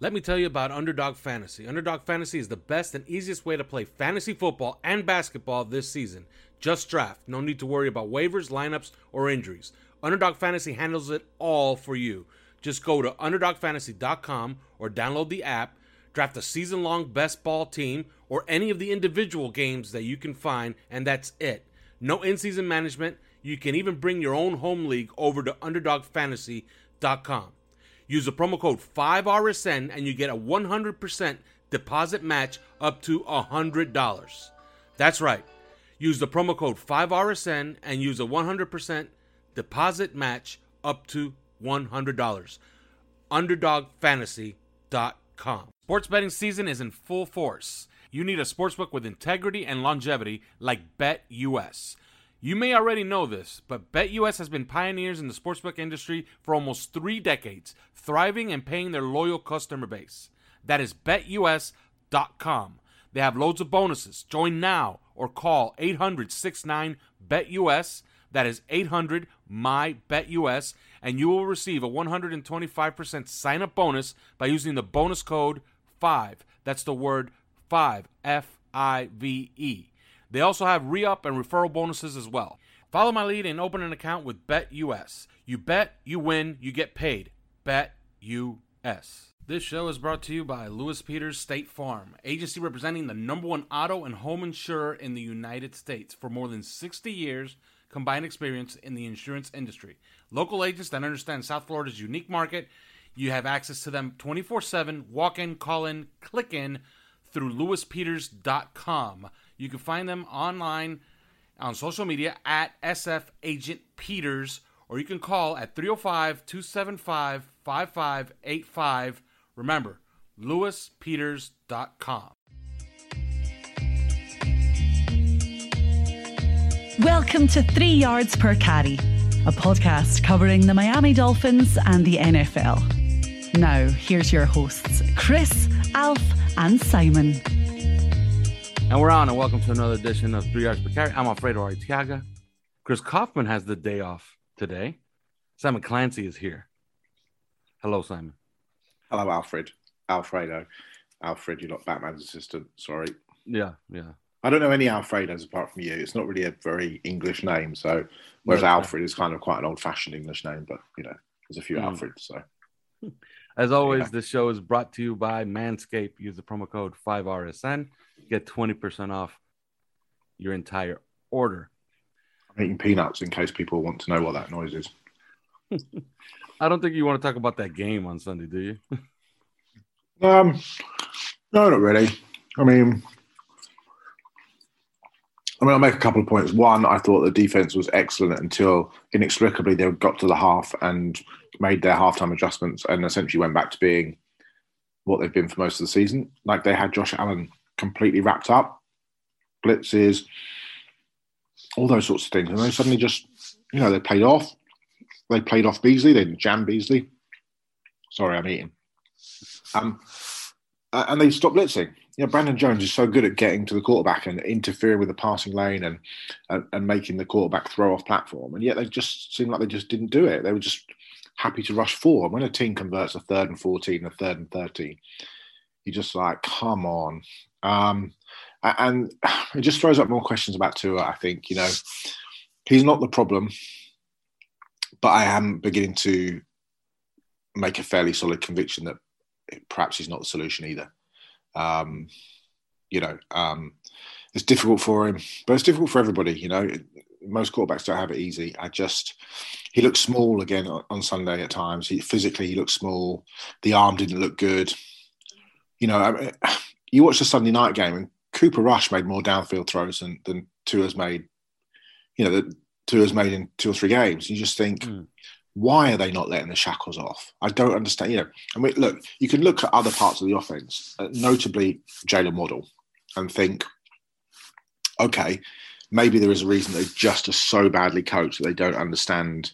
Let me tell you about Underdog Fantasy. Underdog Fantasy is the best and easiest way to play fantasy football and basketball this season. Just draft. No need to worry about waivers, lineups, or injuries. Underdog Fantasy handles it all for you. Just go to UnderdogFantasy.com or download the app, draft a season long best ball team, or any of the individual games that you can find, and that's it. No in season management. You can even bring your own home league over to UnderdogFantasy.com. Use the promo code 5RSN and you get a 100% deposit match up to $100. That's right. Use the promo code 5RSN and use a 100% deposit match up to $100. UnderdogFantasy.com. Sports betting season is in full force. You need a sportsbook with integrity and longevity like BetUS. You may already know this, but BetUS has been pioneers in the sportsbook industry for almost three decades, thriving and paying their loyal customer base. That is betus.com. They have loads of bonuses. Join now or call 800 69 BetUS. That is 800 my BetUS, and you will receive a 125% sign up bonus by using the bonus code 5. That's the word 5, F I V E. They also have re up and referral bonuses as well. Follow my lead and open an account with BetUS. You bet, you win, you get paid. BetUS. This show is brought to you by Lewis Peters State Farm, agency representing the number one auto and home insurer in the United States for more than 60 years combined experience in the insurance industry. Local agents that understand South Florida's unique market. You have access to them 24 7, walk in, call in, click in through lewispeters.com. You can find them online on social media at SF Agent Peters, or you can call at 305 275 5585. Remember, lewispeters.com. Welcome to Three Yards Per Carry, a podcast covering the Miami Dolphins and the NFL. Now, here's your hosts, Chris, Alf, and Simon. And we're on, and welcome to another edition of Three Yards Per Carry. I'm Alfredo Aritiaga. Chris Kouffman has the day off today. Simon Clancy is here. Hello, Simon. Hello, Alfred. Alfredo. Alfred, you're not Batman's assistant. Sorry. Yeah, yeah. I don't know any Alfredos apart from you. It's not really a very English name. So, whereas. Alfred is kind of quite an old fashioned English name, but, you know, there's a few Mm. Alfreds. So, As always, Yeah. this show is brought to you by Manscaped. Use the promo code 5RSN. Get 20% off your entire order. I'm eating peanuts in case people want to know what that noise is. I don't think you want to talk about that game on Sunday, do you? Um, no, not really. I mean, I mean, I'll make a couple of points. One, I thought the defense was excellent until inexplicably they got to the half and made their halftime adjustments and essentially went back to being what they've been for most of the season. Like they had Josh Allen completely wrapped up, blitzes, all those sorts of things, and they suddenly just, you know, they played off. They played off Beasley. They didn't jam Beasley. Sorry, I'm eating. Um, and they stopped blitzing. You know, Brandon Jones is so good at getting to the quarterback and interfering with the passing lane and, and, and making the quarterback throw off platform. And yet they just seemed like they just didn't do it. They were just happy to rush forward. When a team converts a third and 14, a third and 13, you're just like, come on. Um, and it just throws up more questions about Tua, I think. You know, he's not the problem, but I am beginning to make a fairly solid conviction that perhaps he's not the solution either. Um, you know, um, it's difficult for him, but it's difficult for everybody. You know, most quarterbacks don't have it easy. I just, he looked small again on Sunday at times. He physically he looked small. The arm didn't look good. You know, I mean, you watch the Sunday night game and Cooper Rush made more downfield throws than than Tua's made. You know, that Tua's made in two or three games. You just think. Mm why are they not letting the shackles off? I don't understand. You know, I mean, look, you can look at other parts of the offense, uh, notably Jaylen Waddle, and think, okay, maybe there is a reason they just are so badly coached that they don't understand.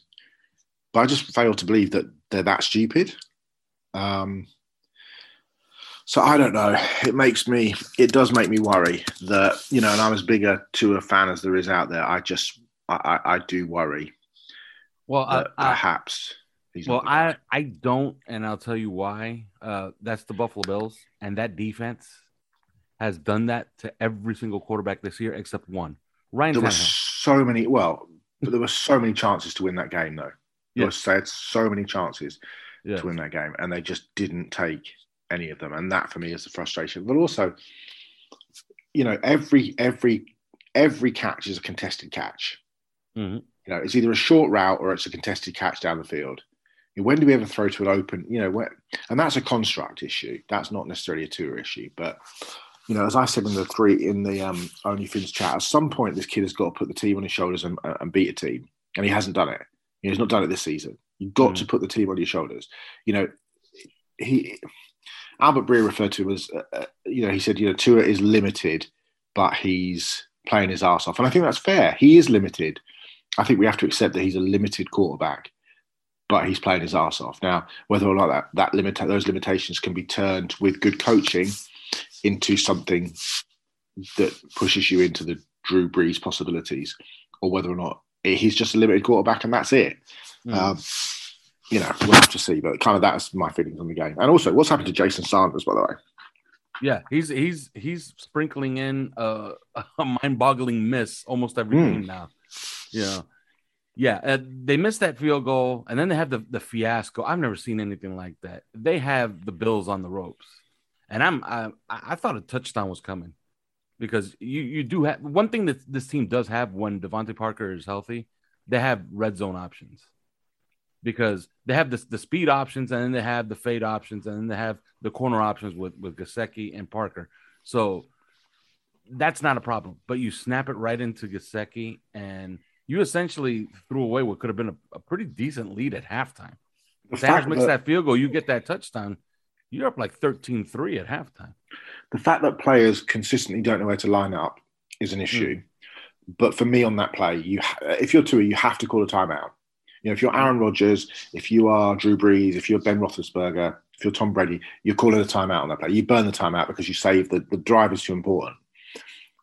But I just fail to believe that they're that stupid. Um, so I don't know. It makes me, it does make me worry that you know, and I'm as big a Tua fan as there is out there. I just, I, I, I do worry well, perhaps. well, I I don't, and I'll tell you why. Uh, that's the Buffalo Bills, and that defense has done that to every single quarterback this year except one. Ryan. There were so many. Well, but there were so many chances to win that game, though. There yes. had so many chances yes. to win that game, and they just didn't take any of them. And that for me is the frustration. But also, you know, every every every catch is a contested catch. Mm-hmm. You know, it's either a short route or it's a contested catch down the field. When do we ever throw to an open? You know, when, and that's a construct issue. That's not necessarily a Tua issue. But you know, as I said in the three in the um, OnlyFins chat, at some point this kid has got to put the team on his shoulders and, and beat a team, and he hasn't done it. he's not done it this season. You've got mm. to put the team on your shoulders. You know, he Albert Breer referred to him as, uh, uh, you know, he said, you know, Tua is limited, but he's playing his ass off, and I think that's fair. He is limited, I think we have to accept that he's a limited quarterback, but he's playing his ass off. Now, whether or not that, that limit, those limitations can be turned with good coaching into something that pushes you into the Drew Brees possibilities, or whether or not he's just a limited quarterback and that's it. Mm. Um, you know, we'll have to see. But kind of that's my feelings on the game. And also, what's happened to Jason Sanders, by the way? Yeah, he's he's he's sprinkling in a, a mind-boggling miss almost every mm. game now. Yeah. Yeah, uh, they missed that field goal, and then they have the, the fiasco. I've never seen anything like that. They have the Bills on the ropes, and I'm I, I thought a touchdown was coming because you you do have one thing that this team does have when DeVante Parker is healthy, they have red zone options because they have the the speed options and then they have the fade options and then they have the corner options with with Gesicki and Parker. So that's not a problem. But you snap it right into Gesicki and you essentially threw away what could have been a, a pretty decent lead at halftime. If Sanders makes that, that field goal, you get that touchdown. You're up like 13 3 at halftime. The fact that players consistently don't know where to line up is an issue. Mm. But for me on that play, you if you're Tua, you have to call a timeout. You know, if you're Aaron Rodgers, if you are Drew Brees, if you're Ben Roethlisberger, if you're Tom Brady, you're calling a timeout on that play. You burn the timeout because you save the, the drive is too important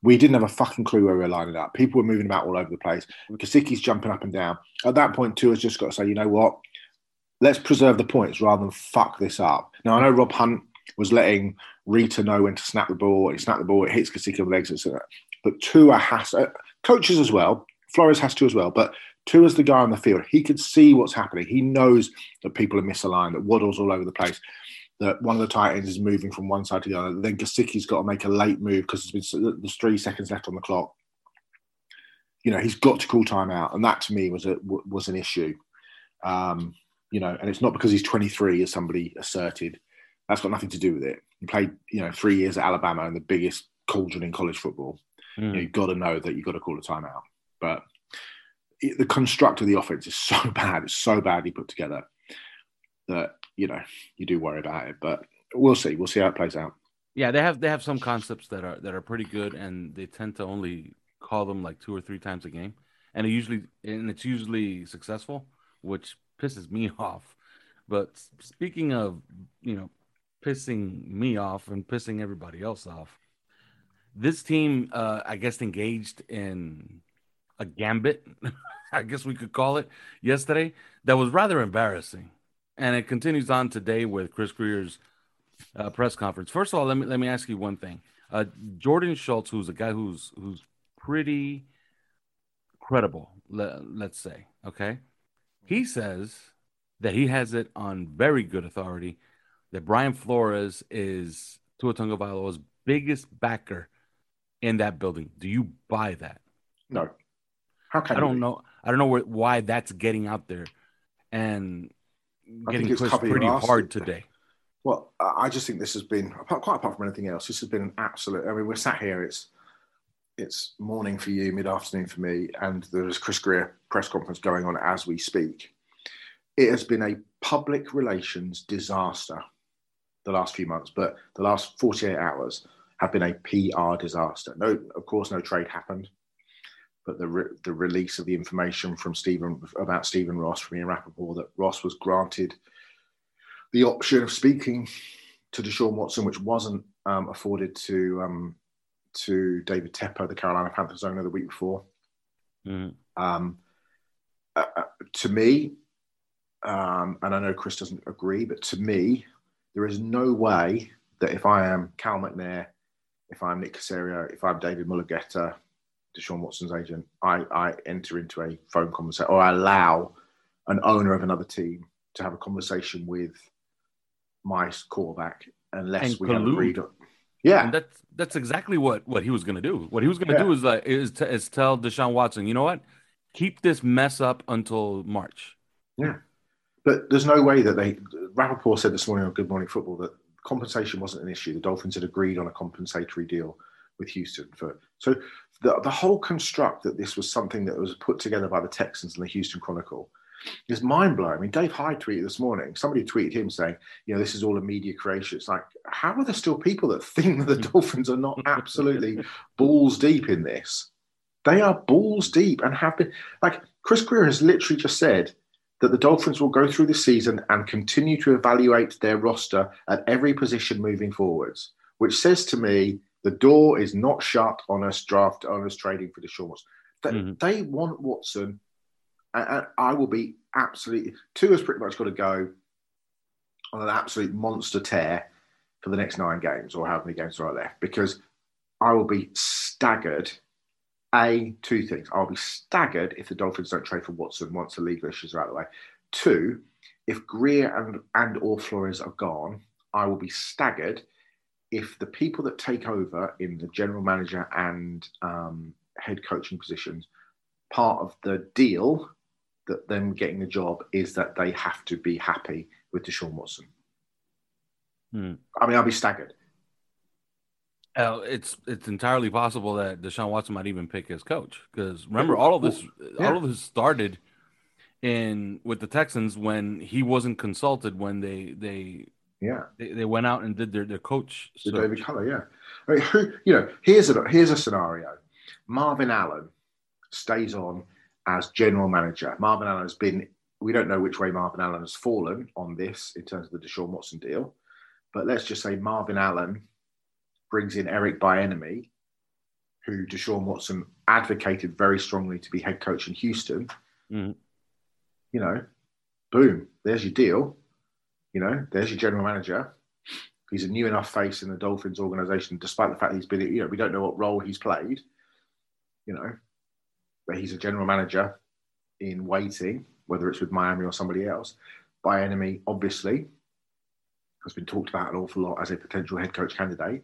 we didn't have a fucking clue where we were lining up. People were moving about all over the place. Gesicki's jumping up and down. At that point, has just got to say, you know what? Let's preserve the points rather than fuck this up. Now, I know Rob Hunt was letting Rita know when to snap the ball. He snapped the ball, it hits Gesicki on the legs, etc. But Tua has, uh, coaches as well, Flores has to as well, but Tua's the guy on the field. He can see what's happening. He knows that people are misaligned, that Waddle's all over the place that one of the tight ends is moving from one side to the other. Then Gesicki's got to make a late move because there's been there's three seconds left on the clock. You know, he's got to call time out, and that to me was a was an issue. Um, you know, and it's not because he's 23, as somebody asserted. That's got nothing to do with it. He played, you know, three years at Alabama in the biggest cauldron in college football. Mm. You know, you've got to know that you've got to call a timeout. But it, the construct of the offense is so bad. It's so badly put together that you know you do worry about it. But we'll see. We'll see how it plays out. Yeah, they have they have some concepts that are that are pretty good, and they tend to only call them like two or three times a game, and it usually and it's usually successful, which pisses me off. But speaking of you know pissing me off and pissing everybody else off. This team, uh, I guess, engaged in a gambit, I guess we could call it, yesterday that was rather embarrassing. And it continues on today with Chris Grier's uh, press conference. First of all, let me let me ask you one thing. Uh, Jordan Schultz, who's a guy who's who's pretty credible, let, let's say, okay, he says that he has it on very good authority that Brian Flores is Tua Tagovailoa's biggest backer in that building. Do you buy that? No. How can I don't know. I don't know where, why that's getting out there and getting pushed pretty hard today. Well, I just think this has been quite apart from anything else. This has been an absolute. I mean, we're sat here. It's it's morning for you, mid afternoon for me, and there's Chris Grier press conference going on as we speak. It has been a public relations disaster the last few months, but the last 48 hours have been a PR disaster. No, of course, no trade happened, but the re- the release of the information from Stephen about Stephen Ross from Ian Rapoport that Ross was granted the option of speaking to Deshaun Watson, which wasn't um, afforded to um, to David Tepper, the Carolina Panthers owner, the week before. Mm. Um, uh, uh, to me, um, and I know Chris doesn't agree, but to me, there is no way that if I am Cal McNair, if I'm Nick Caserio, if I'm David Mulugheta, Deshaun Watson's agent, I, I enter into a phone conversation or I allow an owner of another team to have a conversation with my quarterback unless and we collude. have agreed on. Yeah, and that's that's exactly what what he was going to do. What he was going to yeah. do is like is, t- is tell Deshaun Watson, you know what, keep this mess up until March. Yeah, but there's no way that they. Rapoport said this morning on Good Morning Football that compensation wasn't an issue. The Dolphins had agreed on a compensatory deal with Houston for so the the whole construct that this was something that was put together by the Texans and the Houston Chronicle is mind blowing. I mean, Dave Hyde tweeted this morning. Somebody tweeted him saying, "You know, this is all a media creation." It's like, how are there still people that think that the hmm. Dolphins are not absolutely balls deep in this? They are balls deep and have been. Like Chris Grier has literally just said that the Dolphins will go through the season and continue to evaluate their roster at every position moving forwards, which says to me the door is not shut on us draft on us trading for the shorts. They, mm-hmm. they want Watson, and, I will be absolutely. Tua has pretty much got to go on an absolute monster tear for the next nine games or however many games are left because I will be staggered a, two things. I'll be staggered if the Dolphins don't trade for Watson once the legal issues are out of the way. Two, if Grier and, and or Flores are gone, I will be staggered if the people that take over in the general manager and um, head coaching positions, part of the deal that them getting the job is that they have to be happy with Deshaun Watson. Hmm. I mean, I'll be staggered. Uh, it's it's entirely possible that Deshaun Watson might even pick his coach because remember all of this yeah. all of this started in with the Texans when he wasn't consulted when they they yeah they, they went out and did their their coach the David Culley yeah I mean who you know here's a here's a scenario Marvin Allen stays on as general manager Marvin Allen has been we don't know which way Marvin Allen has fallen on this in terms of the Deshaun Watson deal but let's just say Marvin Allen brings in Eric Bieniemy, who Deshaun Watson advocated very strongly to be head coach in Houston. Mm. You know, boom, there's your deal. You know, there's your general manager. He's a new enough face in the Dolphins organization, despite the fact he's been, you know, we don't know what role he's played, you know, but he's a general manager in waiting, whether it's with Miami or somebody else. Bieniemy, obviously, has been talked about an awful lot as a potential head coach candidate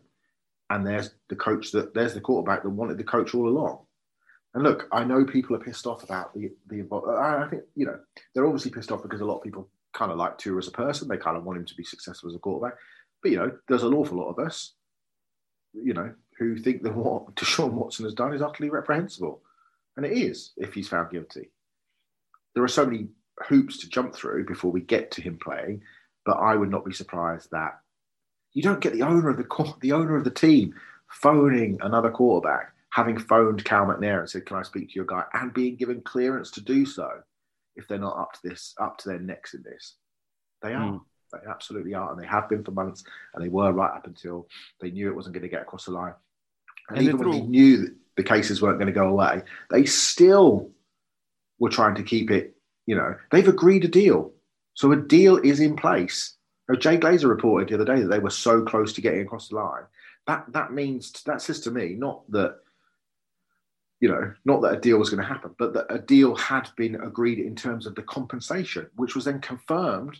and there's the coach that there's the quarterback that wanted the coach all along. And look, I know people are pissed off about the the. I think you know they're obviously pissed off because a lot of people kind of like Tua as a person. They kind of want him to be successful as a quarterback. But you know, there's an awful lot of us, you know, who think that what Deshaun Watson has done is utterly reprehensible, and it is if he's found guilty. There are so many hoops to jump through before we get to him playing, but I would not be surprised that you don't get the owner of the the owner of the team phoning another quarterback, having phoned Cal McNair and said, "Can I speak to your guy?" and being given clearance to do so if they're not up to this, up to their necks in this. They are. Mm. They absolutely are, and they have been for months, and they were right up until they knew it wasn't going to get across the line. And, and even when they knew that the cases weren't going to go away, they still were trying to keep it. You know, they've agreed a deal, so a deal is in place. Now, Jay Glazer reported the other day that they were so close to getting across the line. That that means that says to me not that you know, not that a deal was going to happen, but that a deal had been agreed in terms of the compensation, which was then confirmed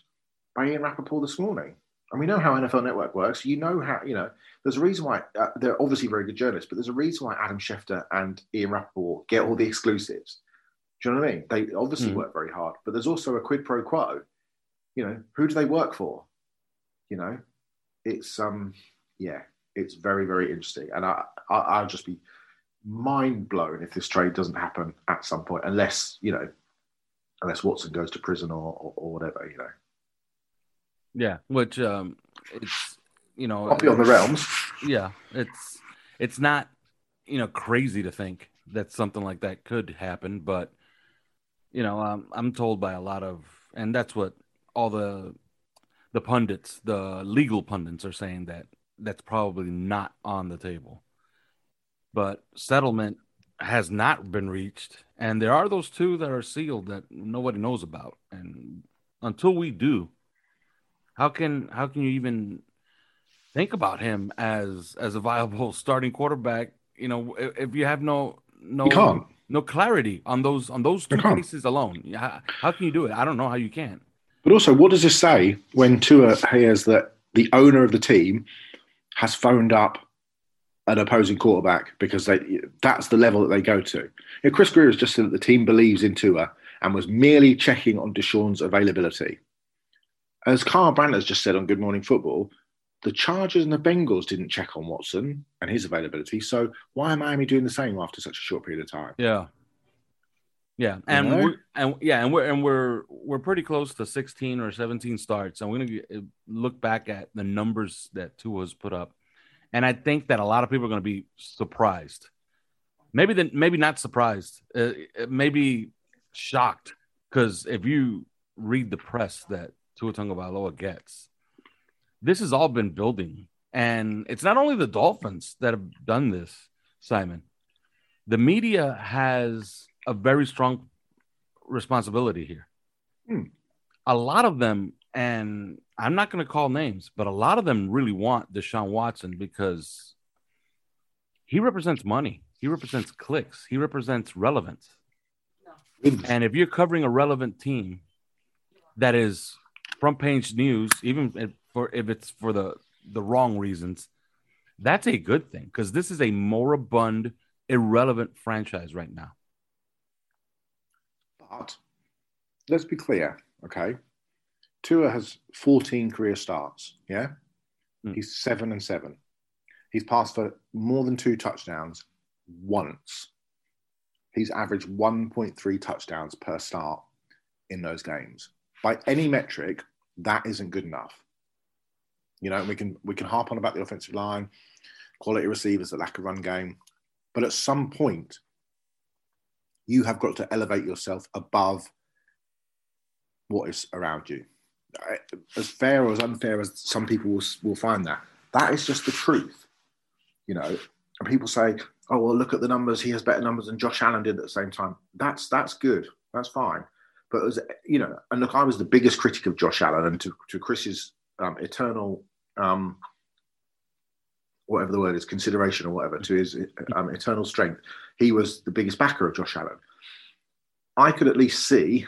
by Ian Rapoport this morning. And we know how NFL Network works. You know how, you know, there's a reason why uh, they're obviously very good journalists, but there's a reason why Adam Schefter and Ian Rapoport get all the exclusives. Do you know what I mean? They obviously mm. work very hard, but there's also a quid pro quo. You know, who do they work for? You know, it's, um, yeah, it's very, very interesting. And I, I I'll just be, mind blown if this trade doesn't happen at some point, unless you know, unless Watson goes to prison or or, or whatever, you know. Yeah, which um, it's you know, I'll be on the realms. Yeah, it's it's not you know crazy to think that something like that could happen, but you know, um, I'm told by a lot of, and that's what all the the pundits, the legal pundits, are saying that that's probably not on the table but settlement has not been reached. And there are those two that are sealed that nobody knows about. And until we do, how can how can you even think about him as as a viable starting quarterback? You know, if, if you have no no no clarity on those on those two cases alone, how, how can you do it? I don't know how you can. But also, what does this say when Tua hears that the owner of the team has phoned up an opposing quarterback because they, that's the level that they go to. You know, Chris Grier has just said that the team believes in Tua and was merely checking on Deshaun's availability. As Kyle Brandt has just said on Good Morning Football, the Chargers and the Bengals didn't check on Watson and his availability. So why am Miami doing the same after such a short period of time? Yeah. Yeah, and and yeah, and we're and we're we're pretty close to 16 or 17 starts. And we're gonna look back at the numbers that Tua's put up and I think that a lot of people are going to be surprised. Maybe then, maybe not surprised, uh, maybe shocked, because if you read the press that Tua Tagovailoa gets, this has all been building, and it's not only the Dolphins that have done this, Simon. The media has a very strong responsibility here. Hmm. A lot of them, and I'm not going to call names, but a lot of them really want Deshaun Watson because he represents money. He represents clicks. He represents relevance. And if you're covering a relevant team that is front page news, even if for if it's for the the wrong reasons, that's a good thing because this is a moribund, irrelevant franchise right now. But let's be clear, okay? Tua has 14 career starts. Yeah. Mm. He's seven and seven. He's passed for more than two touchdowns once. He's averaged 1.3 touchdowns per start in those games. By any metric, that isn't good enough. You know, we can we can harp on about the offensive line, quality receivers, the lack of run game, but at some point, you have got to elevate yourself above what is around you as fair or as unfair as some people will, will find that, that is just the truth. You know, and people say, "Oh, well, look at the numbers. He has better numbers than Josh Allen did at the same time." That's that's good. That's fine. But as you know, and look, I was the biggest critic of Josh Allen, and to, to Chris's um, eternal, um, whatever the word is, consideration or whatever, to his um, eternal strength, he was the biggest backer of Josh Allen. I could at least see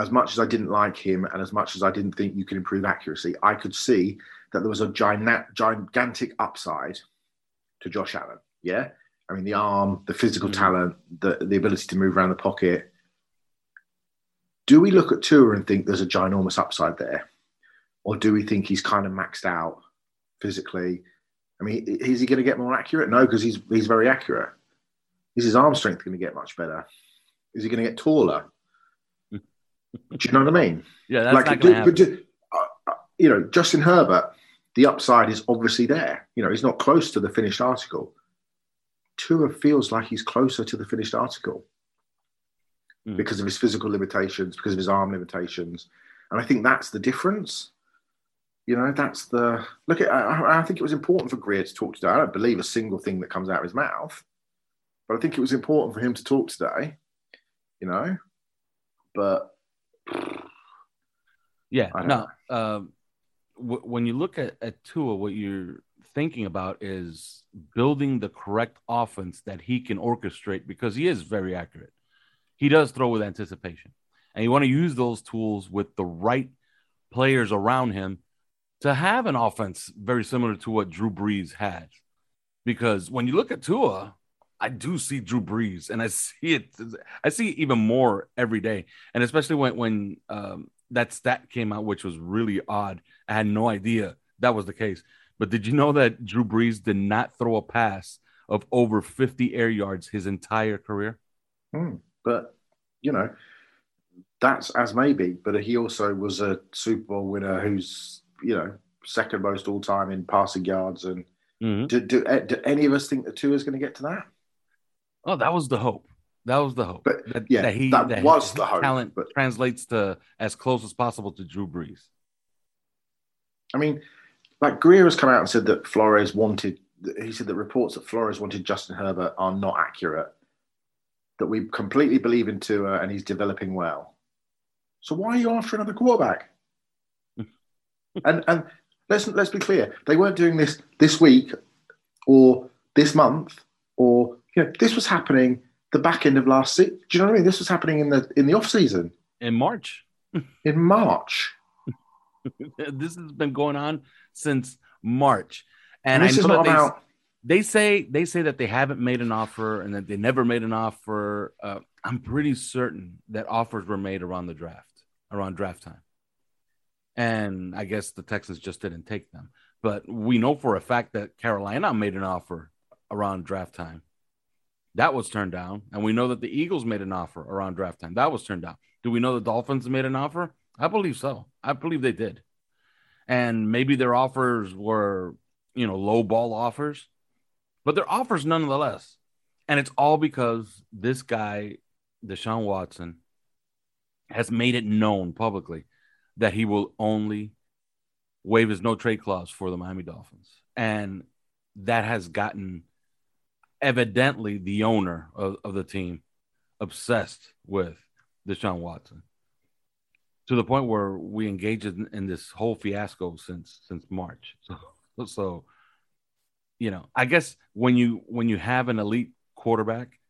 as much as I didn't like him and as much as I didn't think you could improve accuracy, I could see that there was a gigantic upside to Josh Allen. Yeah. I mean, the arm, the physical mm-hmm. talent, the, the ability to move around the pocket. Do we look at Tua and think there's a ginormous upside there? Or do we think he's kind of maxed out physically? I mean, is he going to get more accurate? No, because he's, he's very accurate. Is his arm strength going to get much better? Is he going to get taller? Do you know what I mean? Yeah, that's like, not do, happen. Do, uh, uh, you know, Justin Herbert, the upside is obviously there. You know, he's not close to the finished article. Tua feels like he's closer to the finished article mm. because of his physical limitations, because of his arm limitations. And I think that's the difference. You know, that's the look at. I, I think it was important for Grier to talk today. I don't believe a single thing that comes out of his mouth, but I think it was important for him to talk today. You know, but yeah, no. Um, w- when you look at, at Tua, what you're thinking about is building the correct offense that he can orchestrate because he is very accurate. He does throw with anticipation, and you want to use those tools with the right players around him to have an offense very similar to what Drew Brees had. Because when you look at Tua, I do see Drew Brees, and I see it. I see it even more every day, and especially when when um, that stat came out, which was really odd. I had no idea that was the case. But did you know that Drew Brees did not throw a pass of over 50 air yards his entire career? Hmm. But you know, that's as maybe. But he also was a Super Bowl winner, who's you know second most all time in passing yards. And mm-hmm. do, do, do any of us think the Tua is going to get to that? Oh, that was the hope. That was the hope. But that, yeah, that he that, that was the hope. Talent but, translates to as close as possible to Drew Brees. I mean, like Grier has come out and said that Flores wanted. He said that reports that Flores wanted Justin Herbert are not accurate. That we completely believe in Tua and he's developing well. So why are you after another quarterback? and and let's let's be clear, they weren't doing this this week or this month or you know this was happening the back end of last season. Do you know what I mean? This was happening in the in the off season in March. in March. this has been going on since March, and, and I know that they, about... they say they say that they haven't made an offer and that they never made an offer. Uh, I'm pretty certain that offers were made around the draft, around draft time, and I guess the Texans just didn't take them. But we know for a fact that Carolina made an offer around draft time. That was turned down. And we know that the Eagles made an offer around draft time. That was turned down. Do we know the Dolphins made an offer? I believe so. I believe they did. And maybe their offers were, you know, low ball offers, but their offers nonetheless. And it's all because this guy, Deshaun Watson, has made it known publicly that he will only waive his no trade clause for the Miami Dolphins. And that has gotten evidently the owner of, of the team obsessed with Deshaun Watson to the point where we engaged in, in, this whole fiasco since since March. So, so you know, I guess when you when you have an elite quarterback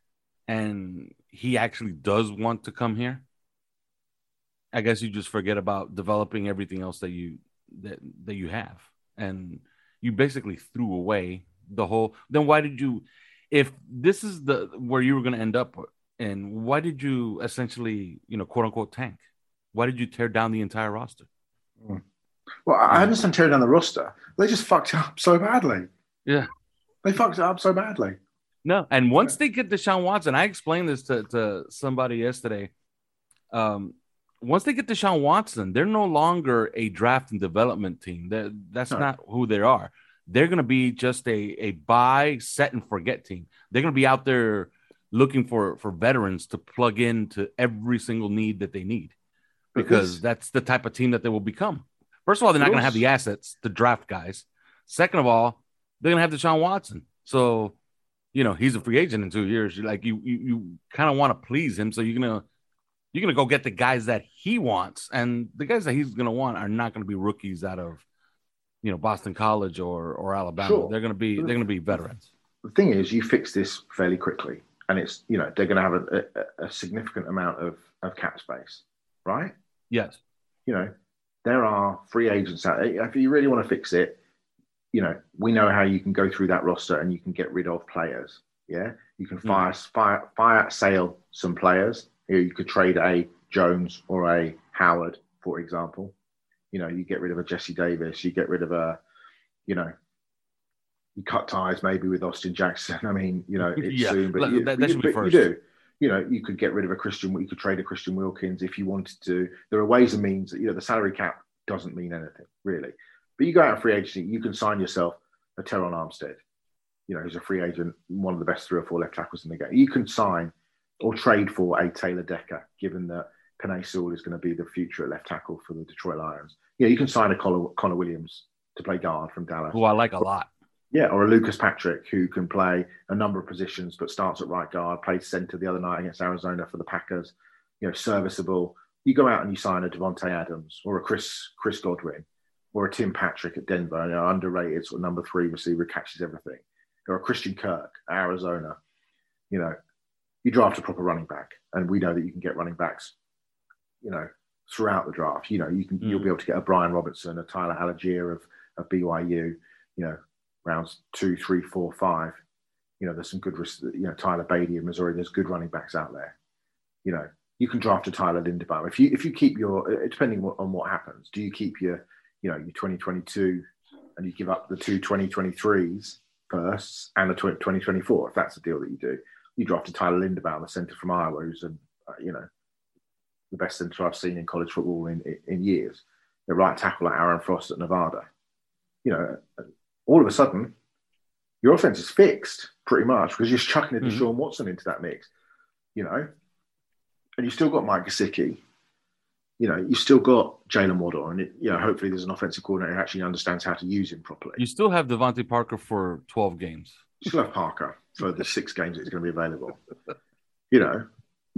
and he actually does want to come here, I guess you just forget about developing everything else that you that that you have, and you basically threw away the whole. Then why did you? If this is the where you were going to end up, and why did you essentially, you know, quote unquote tank? Why did you tear down the entire roster? Hmm. Well, I understand tearing down the roster. They just fucked up so badly. Yeah, they fucked it up so badly. No, and once they get Deshaun Watson, I explained this to, to somebody yesterday. Um, once they get Deshaun Watson, they're no longer a draft and development team. That that's no. not who they are. They're going to be just a a buy, set and forget team. They're going to be out there looking for for veterans to plug into every single need that they need, because this, that's the type of team that they will become. First of all, they're not going to have the assets to draft guys. Second of all, they're going to have Deshaun Watson. So, you know, he's a free agent in two years. You're like you you, you kind of want to please him, so you're gonna you're gonna go get the guys that he wants, and the guys that he's gonna want are not gonna be rookies out of, you know, Boston College or or Alabama. Sure. They're gonna be they're gonna be veterans. The thing is, you fix this fairly quickly, and it's you know they're gonna have a, a, a significant amount of of cap space, right? Yes. You know, there are free agents out there. If you really want to fix it, you know, we know how you can go through that roster and you can get rid of players. Yeah, you can fire, mm. fire, fire, sale some players you could trade a Jones or a Howard, for example. You know, you get rid of a Jesse Davis, you get rid of a, you know, you cut ties maybe with Austin Jackson. I mean, you know, it's yeah, soon, but, you, that, that you, but you do. You know, you could get rid of a Christian. You could trade a Christian Wilkins if you wanted to. There are ways and means. That, you know, the salary cap doesn't mean anything really. But you go out free agency, you can sign yourself a Terron Armstead. You know, who's a free agent, one of the best three or four left tackles in the game. You can sign or trade for a Taylor Decker, given that Penei Sewell is going to be the future at left tackle for the Detroit Lions. Yeah, you can sign a Connor, Connor Williams to play guard from Dallas. Who I like a lot. Yeah, or a Lucas Patrick who can play a number of positions but starts at right guard, played center the other night against Arizona for the Packers. You know, serviceable. You go out and you sign a Davante Adams or a Chris Chris Godwin or a Tim Patrick at Denver, you know, underrated sort of number three receiver catches everything, or a Christian Kirk at Arizona. You know, you draft a proper running back, and we know that you can get running backs. You know, throughout the draft. You know, you can mm. you'll be able to get a Brian Robinson, a Tyler Allgeier of, of BYU. You know, rounds two, three, four, five. You know, there's some good, you know, Tyler Badie in Missouri. There's good running backs out there. You know, you can draft a Tyler Linderbaum if you if you keep your uh, depending on what happens. Do you keep your you know your 2022 and you give up the two 2023s firsts and the 2024 if that's the deal that you do. You draft a Tyler Linderbaum, a centre from Iowa, who's a, you know the best centre I've seen in college football in in years. The right tackle like Aaron Frost at Nevada. You know, all of a sudden, your offense is fixed pretty much because you're chucking it to mm-hmm. Sean Watson into that mix, you know, and you've still got Mike Gesicki. You know, you still got Jaylen Waddle, and it, you know, hopefully there's an offensive coordinator who actually understands how to use him properly. You still have DeVante Parker for 12 games. You still have Parker for the six games that he's going to be available. You know,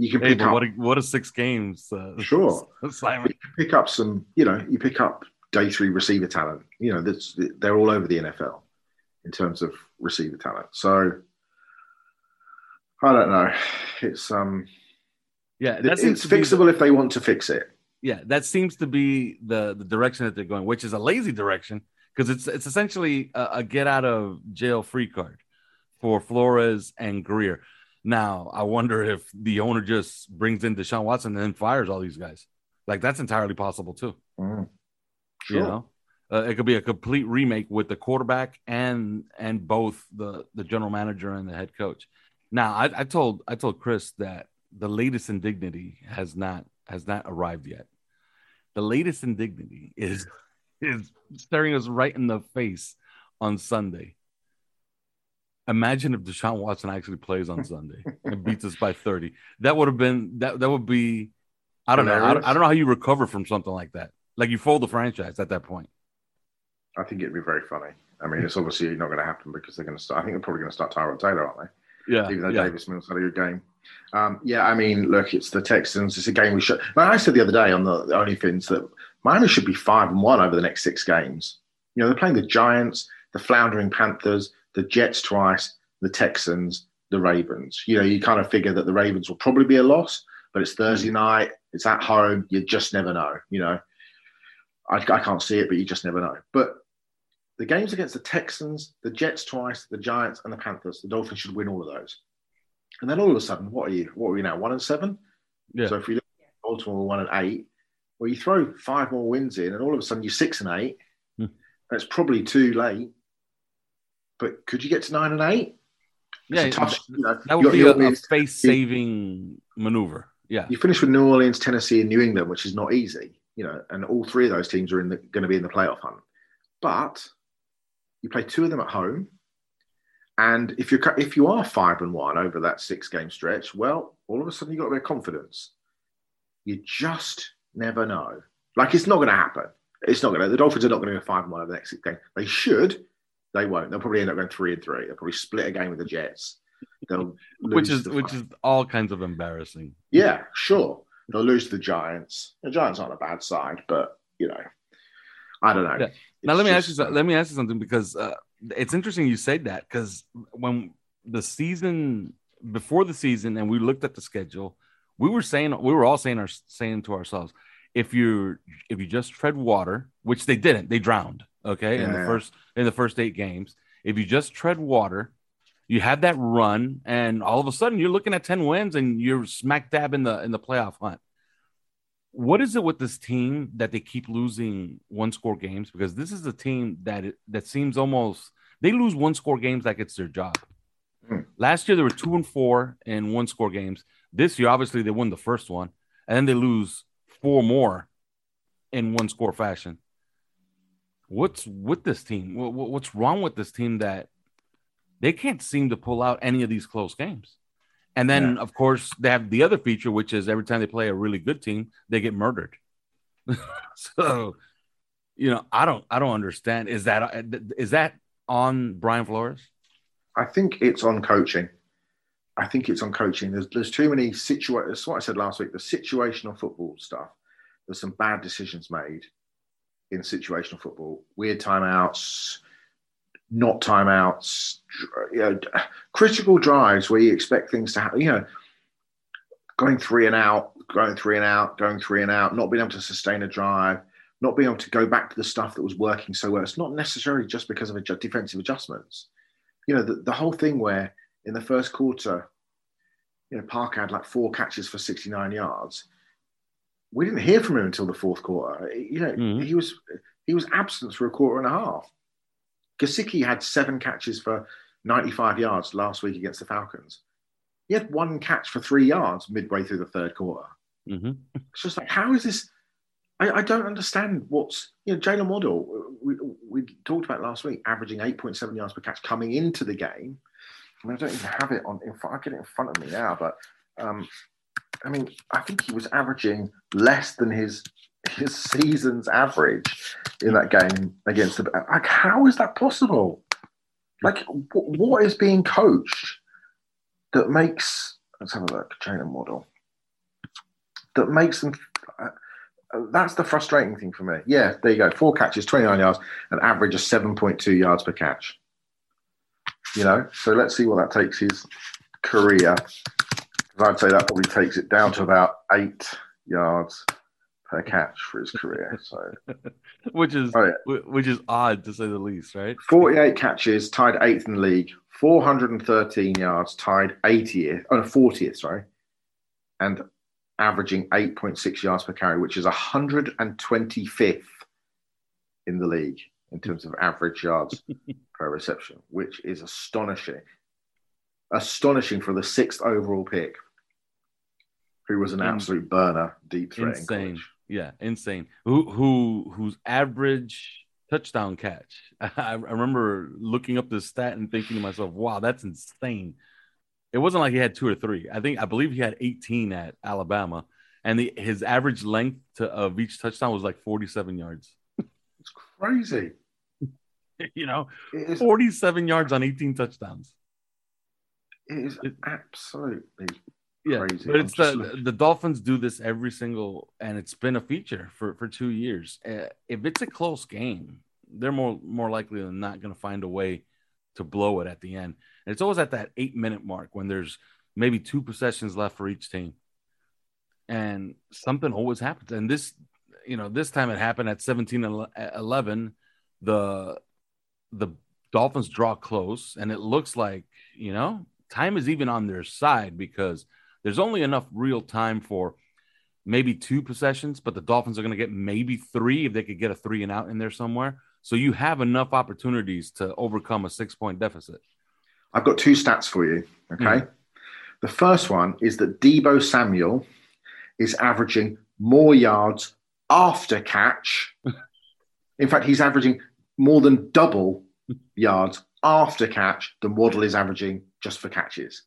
you can pick hey, up. What a, what a six games. Uh, sure. Simon. You pick up some, you know, you pick up day three receiver talent. You know, that's they're all over the NFL in terms of receiver talent. So I don't know. It's um yeah, it's fixable the, if they want to fix it. Yeah, that seems to be the the direction that they're going, which is a lazy direction because it's it's essentially a, a, get out of jail free card for Flores and Grier. Now, I wonder if the owner just brings in Deshaun Watson and then fires all these guys. Like that's entirely possible too. Mm. Sure. You know, uh, it could be a complete remake with the quarterback and and both the the general manager and the head coach. Now, I, I told I told Chris that the latest indignity has not has not arrived yet. The latest indignity is is staring us right in the face on Sunday. Imagine if Deshaun Watson actually plays on Sunday and beats us by 30. That would have been that that would be I don't know. I don't, I don't know how you recover from something like that. Like you fold the franchise at that point. I think it'd be very funny. I mean, it's obviously not going to happen because they're going to start. I think they're probably going to start Tyrod Taylor, aren't they? Yeah. Even though yeah. Davis Mills had a good game. Um, yeah, I mean, look, it's the Texans. It's a game we should. I said the other day on the, the OnlyFins that Miami should be five and one over the next six games. You know, they're playing the Giants, the floundering Panthers, the Jets twice, the Texans, the Ravens. You know, you kind of figure that the Ravens will probably be a loss, but it's Thursday night. It's at home. You just never know. You know, I, I can't see it, but you just never know. But the games against the Texans, the Jets twice, the Giants, and the Panthers, the Dolphins should win all of those. And then all of a sudden, what are you? What are we now? One and seven. Yeah. So if you look at Baltimore one and eight, well, you throw five more wins in, and all of a sudden you're six and eight. Hmm. That's probably too late. But could you get to nine and eight? yeah, tough, you know, that would be a, a face-saving maneuver. Yeah, you finish with New Orleans, Tennessee, and New England, which is not easy you know, and all three of those teams are in going to be in the playoff hunt. But you play two of them at home, and if you're if you are five and one over that six game stretch, well, all of a sudden you have got a bit of confidence. You just never know. Like it's not going to happen. It's not going to. The Dolphins are not going to go five and one over the next six game. They should. They won't. They'll probably end up going three and three. They'll probably split a game with the Jets. They'll which is which is all kinds of embarrassing. Yeah, sure. They'll lose to the Giants. The Giants aren't a bad side, but you know, I don't know. Yeah. Now let me just, ask you. Let me ask you something because uh, it's interesting you said that because when the season before the season and we looked at the schedule, we were saying we were all saying our saying to ourselves, if you if you just tread water, which they didn't, they drowned. Okay, yeah. in the first in the first eight games, if you just tread water, you have that run, and all of a sudden you're looking at 10 wins and you're smack dab in the in the playoff hunt. What is it with this team that they keep losing one score games? Because this is a team that it, that seems almost they lose one score games like it's their job. Mm. Last year they were two and four in one score games. This year, obviously, they won the first one, and then they lose four more in one score fashion. What's with this team? What's wrong with this team that they can't seem to pull out any of these close games. And then, Yeah. of course, they have the other feature, which is every time they play a really good team, they get murdered. so, you know, I don't, I don't understand. Is that is that on Brian Flores? I think it's on coaching. I think it's on coaching. There's there's too many situations. That's what I said last week. The situational football stuff. There's some bad decisions made in situational football. Weird timeouts, not timeouts. You know, critical drives where you expect things to happen. You know, going three and out, going three and out, going three and out, not being able to sustain a drive, not being able to go back to the stuff that was working so well. It's not necessarily just because of defensive adjustments you know, the, the whole thing where in the first quarter, you know, Parker had like four catches for 69 yards. We didn't hear from him until the fourth quarter. You know, Mhm. he was he was absent for a quarter and a half. Gesicki had seven catches for 95 yards last week against the Falcons. He had one catch for three yards midway through the third quarter. Mm-hmm. It's just like, how is this? I, I don't understand what's, you know, Jaylen Waddle, we, we talked about last week, averaging 8.7 yards per catch coming into the game. I, mean, I don't even have it on, in front, I get it in front of me now, but um, I mean, I think he was averaging less than his his season's average in that game against the. Like, how is that possible? Like, wh- what is being coached that makes? Let's have a look. Jaylen Waddle. That makes them. Uh, uh, that's the frustrating thing for me. Yeah, there you go. Four catches, 29 yards, an average of 7.2 yards per catch. You know, so let's see what that takes his career. I'd say that probably takes it down to about eight yards per catch for his career. So Which is Oh, yeah. which is odd to say the least, right? 48 catches, tied eighth in the league. 413 yards, tied 80th, oh, 40th, sorry, and averaging 8.6 yards per carry, which is 125th in the league in terms of average yards per reception, which is astonishing. Astonishing for the sixth overall pick, who was an In- absolute burner, deep threat in Insane. college. Yeah, insane. Who who whose average touchdown catch? I, I remember looking up this stat and thinking to myself, "Wow, that's insane." It wasn't like he had two or three. I think I believe he had 18 at Alabama, and the his average length to, of each touchdown was like 47 yards. It's crazy. you know, It is, 47 yards on 18 touchdowns. it is absolutely Yeah, Crazy. but it's the like- the Dolphins do this every single, and it's been a feature for for two years. Uh, if it's a close game, they're more more likely than not going to find a way to blow it at the end. And it's always at that eight minute mark when there's maybe two possessions left for each team, and something always happens. And this, you know, this time it happened at 17-11. The the Dolphins draw close, and it looks like you know time is even on their side because there's only enough real time for maybe two possessions, but the Dolphins are going to get maybe three if they could get a three and out in there somewhere. So you have enough opportunities to overcome a six point deficit. I've got two stats for you. Okay. Mm. The first one is that Deebo Samuel is averaging more yards after catch. In fact, he's averaging more than double yards after catch than Waddle is averaging just for catches.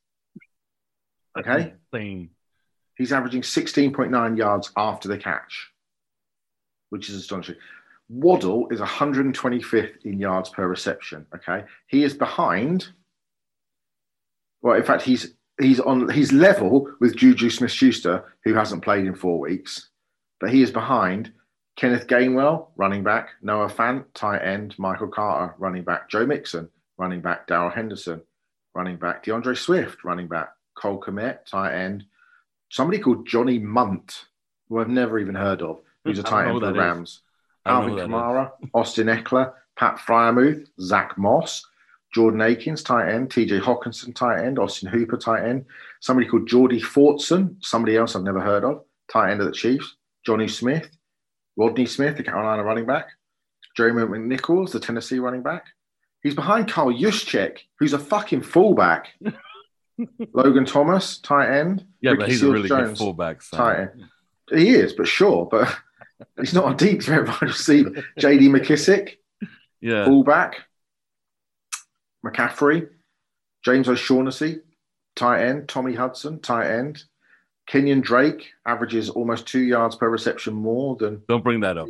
Okay. Insane. He's averaging 16.9 yards after the catch, which is astonishing. Waddle is 125th in yards per reception. Okay. He is behind. Well, in fact, he's he's on he's level with Juju Smith Schuster, who hasn't played in four weeks, but he is behind Kenneth Gainwell, running back, Noah Fant, tight end, Michael Carter, running back, Joe Mixon, running back, Darrell Henderson, running back, D'Andre Swift, running back, Cole Kmet, tight end, somebody called Johnny Mundt, who I've never even heard of, who's a tight end for the. Rams. Alvin know who that Kamara, Austin Ekeler, Pat Freiermuth, Zach Moss, Jordan Akins, tight end, TJ Hockenson, tight end, Austin Hooper, tight end, somebody called Jody Fortson, somebody else I've never heard of, tight end of the Chiefs, Jonnu Smith, Rodney Smith, the Carolina running back, Jeremy McNichols, the Tennessee running back. He's behind Carl Juszczyk, who's a fucking fullback. Logan Thomas, tight end. Yeah, Ricky but he's a Seals really good fullback. So. tight end. He is, but sure, but he's not a deep threat wide receiver. JD McKissic, Yeah. fullback. McCaffrey, James O'Shaughnessy, tight end, Tommy Hudson, tight end. Kenyon Drake averages almost two yards per reception more than Don't bring that up.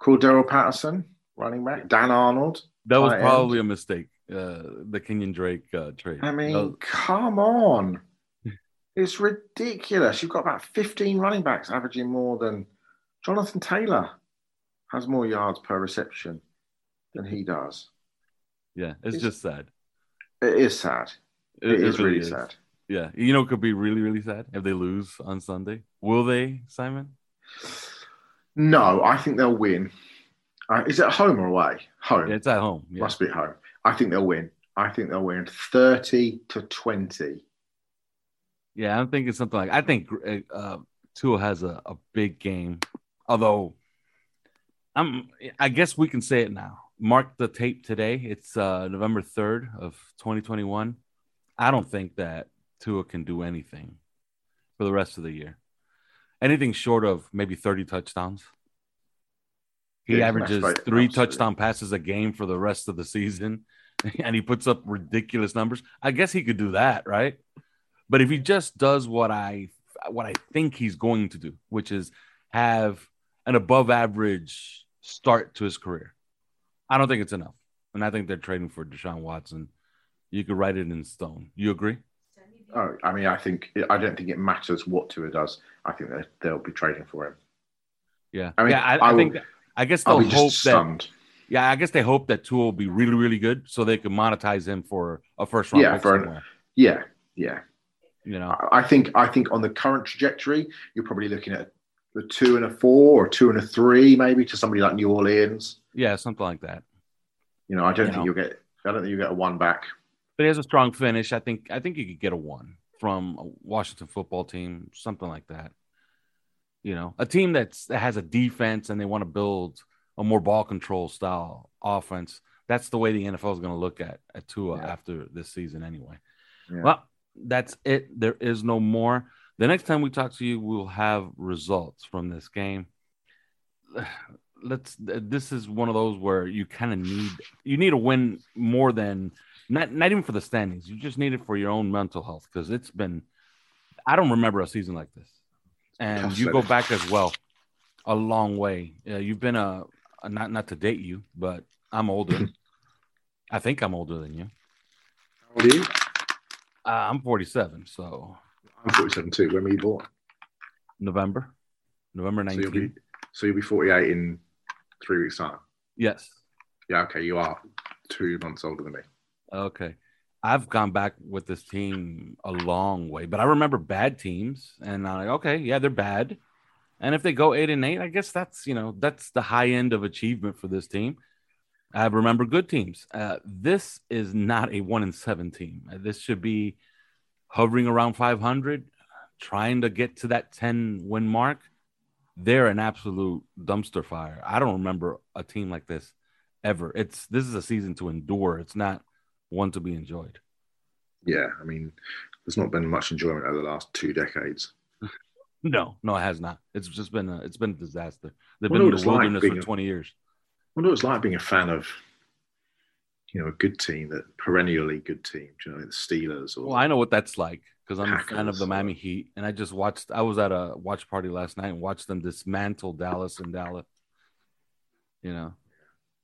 Cordarrelle Patterson, running back. Dan Arnold. That was probably end. a mistake. Uh, the Kenyon Drake uh, trade. I mean, come on. It's ridiculous. You've got about 15 running backs averaging more than Jonathan Taylor has more yards per reception than he does. yeah, it's it's- just sad. It is sad. it is really sad. Yeah, you know, it could be really, really sad if they lose on Sunday. Will they, Simon? No, I think they'll win. Uh, is it home or away? Home. Yeah, it's at home. Yeah. Must be at home. I think they'll win. I think they'll win 30 to 20. Yeah, I'm thinking something like I think uh, Tua has a, a big game. Although, I'm I guess we can say it now. Mark the tape today. It's uh, November 3rd of 2021. I don't think that Tua can do anything for the rest of the year. Anything short of maybe 30 touchdowns. He averages three Absolutely. touchdown passes a game for the rest of the season, and he puts up ridiculous numbers. I guess he could do that, right? But if he just does what I what I think he's going to do, which is have an above average start to his career, I don't think it's enough. And I think they're trading for Deshaun Watson. You could write it in stone. You agree? Oh, I mean, I think I don't think it matters what Tua does. I think they'll be trading for him. Yeah. I mean, yeah, I, I I think will- that, I guess they'll hope just that yeah, I guess they hope that Tua will be really, really good so they can monetize him for a first round Yeah, for an- Yeah, yeah. You know, I think I think on the current trajectory, you're probably looking at the two and a four or two and a three, maybe to somebody like New Orleans. yeah, something like that. You know, I don't You think know. you'll get. I don't think you get a one back. But he has a strong finish. I think I think you could get a one from a Washington football team, something like that. You know, a team that's that has a defense and they want to build a more ball control style offense. That's the way the NFL is going to look at at Tua Yeah. after this season, anyway. Yeah. Well, that's it. There is no more. The next time we talk to you, we'll have results from this game. Let's. This is one of those where you kind of need you need a win more than not not even for the standings. You just need it for your own mental health because it's been. I don't remember a season like this, and Tough you go back as well, a long way. Uh, you've been a, a not not to date you, but I'm older. I think I'm older than you. How old are you? Uh, I'm 47, so I'm 47 too. When were you born? November, November So 19th. you'll be so you'll be 48 in three weeks time. yes. Yeah, okay, you are two months older than me. Okay. I've gone back with this team a long way, but I remember bad teams, and I'm like, okay, yeah, they're bad. And if they go eight and eight, I guess that's you know that's the high end of achievement for this team. I remember good teams. Uh, this is not a one in seven team. Uh, This should be hovering around 500, trying to get to that 10 win mark. They're an absolute dumpster fire. I don't remember a team like this ever. It's this is a season to endure. It's not one to be enjoyed. Yeah, I mean, there's not been much enjoyment over the last two decades. No, no, it has not. It's just been a, it's been a disaster. They've been in the it's like for a- 20 years. I wonder what it's like being a fan of, you know, a good team, that perennially good team. Do you know, like the Steelers or Well, I know what that's like because I'm a fan of the Miami Heat, and I just watched. I was at a watch party last night and watched them dismantle Dallas and Dallas. You know,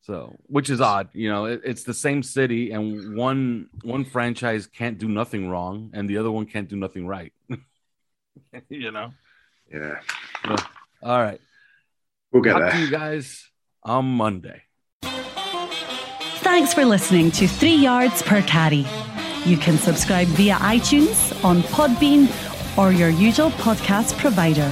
so which is odd. You know, it, it's the same city, and one one franchise can't do nothing wrong, and the other one can't do nothing right. you know. yeah. All right. We'll get Talk there. to you guys on Monday. Thanks for listening to Three Yards Per Carry. You can subscribe via iTunes, on Podbean, or your usual podcast provider.